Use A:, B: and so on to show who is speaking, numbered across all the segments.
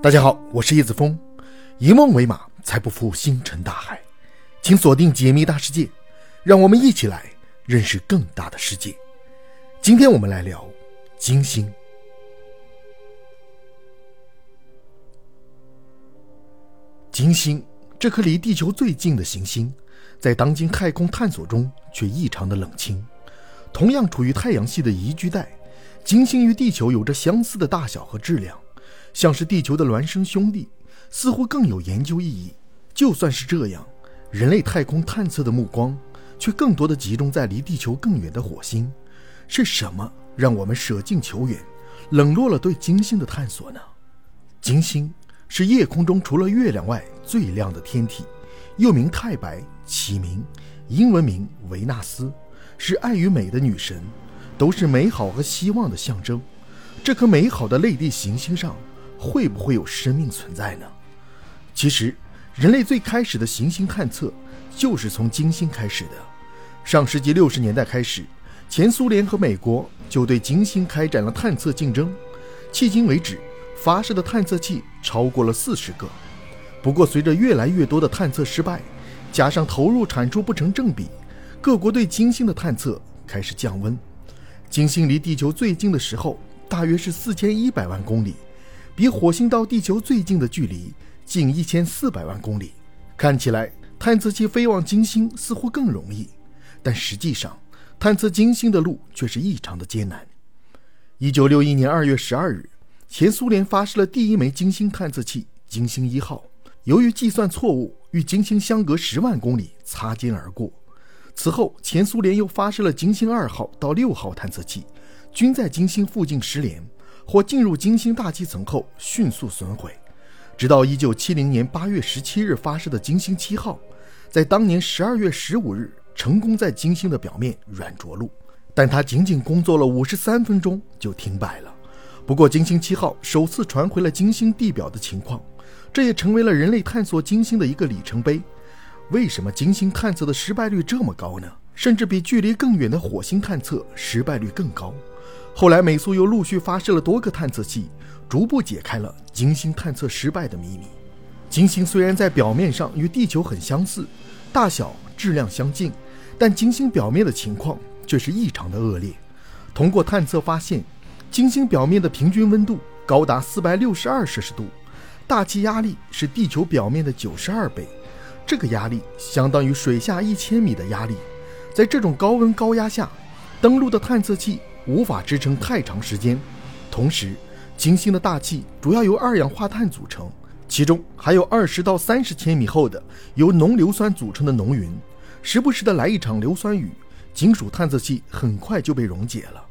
A: 大家好，我是叶子峰，以梦为马，才不负星辰大海。请锁定解密大世界，让我们一起来认识更大的世界。今天我们来聊金星。金星这颗离地球最近的行星，在当今太空探索中却异常的冷清。同样处于太阳系的宜居带，金星与地球有着相似的大小和质量。像是地球的孪生兄弟，似乎更有研究意义。就算是这样，人类太空探测的目光却更多的集中在离地球更远的火星。是什么让我们舍近求远，冷落了对金星的探索呢？金星是夜空中除了月亮外最亮的天体，又名太白，启名英文名维纳斯，是爱与美的女神，都是美好和希望的象征。这颗美好的类地行星上。会不会有生命存在呢？其实，人类最开始的行星探测就是从金星开始的。上世纪六十年代开始，前苏联和美国就对金星开展了探测竞争。迄今为止，发射的探测器超过了四十个。不过，随着越来越多的探测失败，加上投入产出不成正比，各国对金星的探测开始降温。金星离地球最近的时候，大约是四千一百万公里。比火星到地球最近的距离近一千四百万公里，看起来探测器飞往金星似乎更容易，但实际上探测金星的路却是异常的艰难。一九六一年二月十二日，前苏联发射了第一枚金星探测器“金星一号”，由于计算错误，与金星相隔十万公里，擦肩而过。此后，前苏联又发射了金星二号到六号探测器，均在金星附近失联。或进入金星大气层后迅速损毁，直到一九七零年八月十七日发射的金星七号，在当年十二月十五日成功在金星的表面软着陆，但它仅仅工作了五十三分钟就停摆了。不过，金星七号首次传回了金星地表的情况，这也成为了人类探索金星的一个里程碑。为什么金星探测的失败率这么高呢？甚至比距离更远的火星探测失败率更高。后来，美苏又陆续发射了多个探测器，逐步解开了金星探测失败的秘密。金星虽然在表面上与地球很相似，大小、质量相近，但金星表面的情况却是异常的恶劣。通过探测发现，金星表面的平均温度高达四百六十二摄氏度，大气压力是地球表面的九十二倍，这个压力相当于水下一千米的压力。在这种高温高压下，登陆的探测器。无法支撑太长时间。同时，金星的大气主要由二氧化碳组成，其中还有二十到三十千米厚的由浓硫酸组成的浓云。时不时的来一场硫酸雨，金属探测器很快就被溶解了。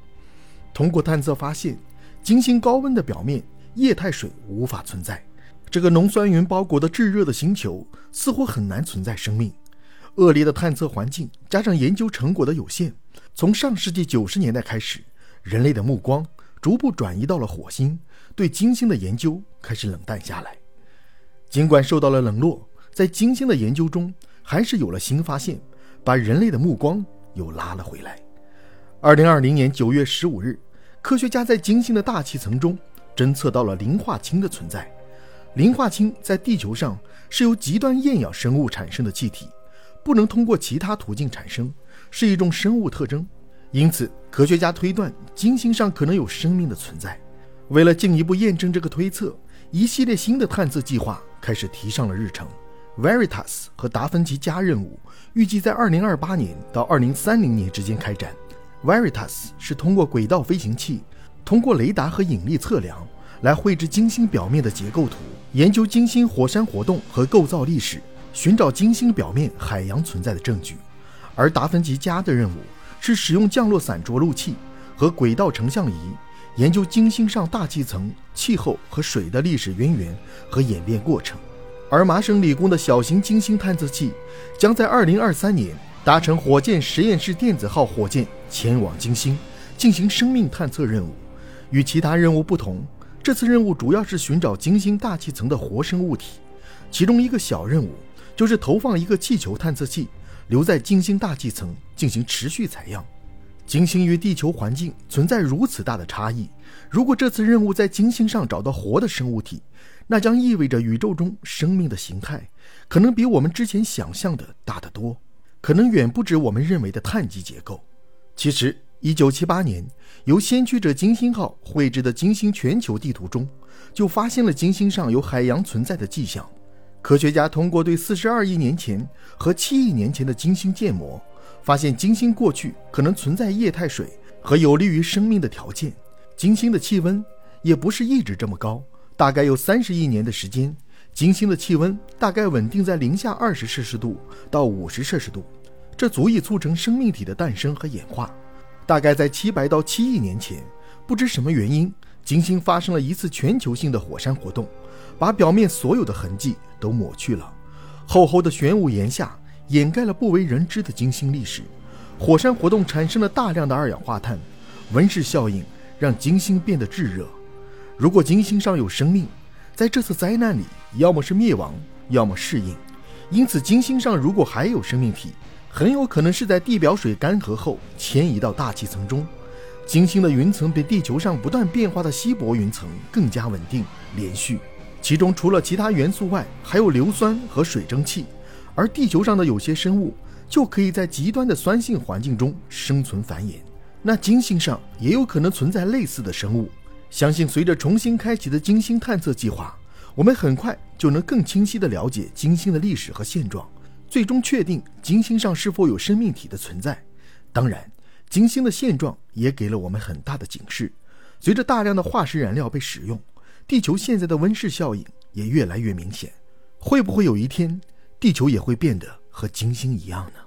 A: 通过探测发现，金星高温的表面液态水无法存在。这个浓酸云包裹的炙热的星球似乎很难存在生命。恶劣的探测环境加上研究成果的有限。从上世纪九十年代开始，人类的目光逐步转移到了火星，对金星的研究开始冷淡下来。尽管受到了冷落，在金星的研究中还是有了新发现，把人类的目光又拉了回来。二零二零年九月十五日，科学家在金星的大气层中侦测到了磷化氢的存在。磷化氢在地球上是由极端厌氧生物产生的气体，不能通过其他途径产生。是一种生物特征，因此科学家推断金星上可能有生命的存在。为了进一步验证这个推测，一系列新的探测计划开始提上了日程。Veritas 和达芬奇加任务预计在2028年到2030年之间开展。Veritas 是通过轨道飞行器、通过雷达和引力测量来绘制金星表面的结构图，研究金星火山活动和构造历史，寻找金星表面海洋存在的证据。而达芬奇家的任务是使用降落伞着陆器和轨道成像仪研究金星上大气层、气候和水的历史渊源和演变过程。而麻省理工的小型金星探测器将在2023年搭乘火箭实验室电子号火箭前往金星进行生命探测任务。与其他任务不同，这次任务主要是寻找金星大气层的活生物体。其中一个小任务就是投放一个气球探测器。留在金星大气层进行持续采样。金星与地球环境存在如此大的差异，如果这次任务在金星上找到活的生物体，那将意味着宇宙中生命的形态可能比我们之前想象的大得多，可能远不止我们认为的碳基结构。其实，1978年由先驱者金星号绘制的金星全球地图中，就发现了金星上有海洋存在的迹象。科学家通过对42亿年前和7亿年前的金星建模，发现金星过去可能存在液态水和有利于生命的条件。金星的气温也不是一直这么高，大概有30亿年的时间，金星的气温大概稳定在零下20摄氏度到50摄氏度，这足以促成生命体的诞生和演化。大概在700到7亿年前，不知什么原因，金星发生了一次全球性的火山活动。把表面所有的痕迹都抹去了，厚厚的玄武岩下掩盖了不为人知的金星历史。火山活动产生了大量的二氧化碳，温室效应让金星变得炙热。如果金星上有生命，在这次灾难里，要么是灭亡，要么适应。因此，金星上如果还有生命体，很有可能是在地表水干涸后迁移到大气层中。金星的云层比地球上不断变化的稀薄云层更加稳定连续。其中除了其他元素外，还有硫酸和水蒸气，而地球上的有些生物就可以在极端的酸性环境中生存繁衍。那金星上也有可能存在类似的生物。相信随着重新开启的金星探测计划，我们很快就能更清晰地了解金星的历史和现状，最终确定金星上是否有生命体的存在。当然，金星的现状也给了我们很大的警示。随着大量的化石燃料被使用。地球现在的温室效应也越来越明显，会不会有一天，地球也会变得和金星一样呢？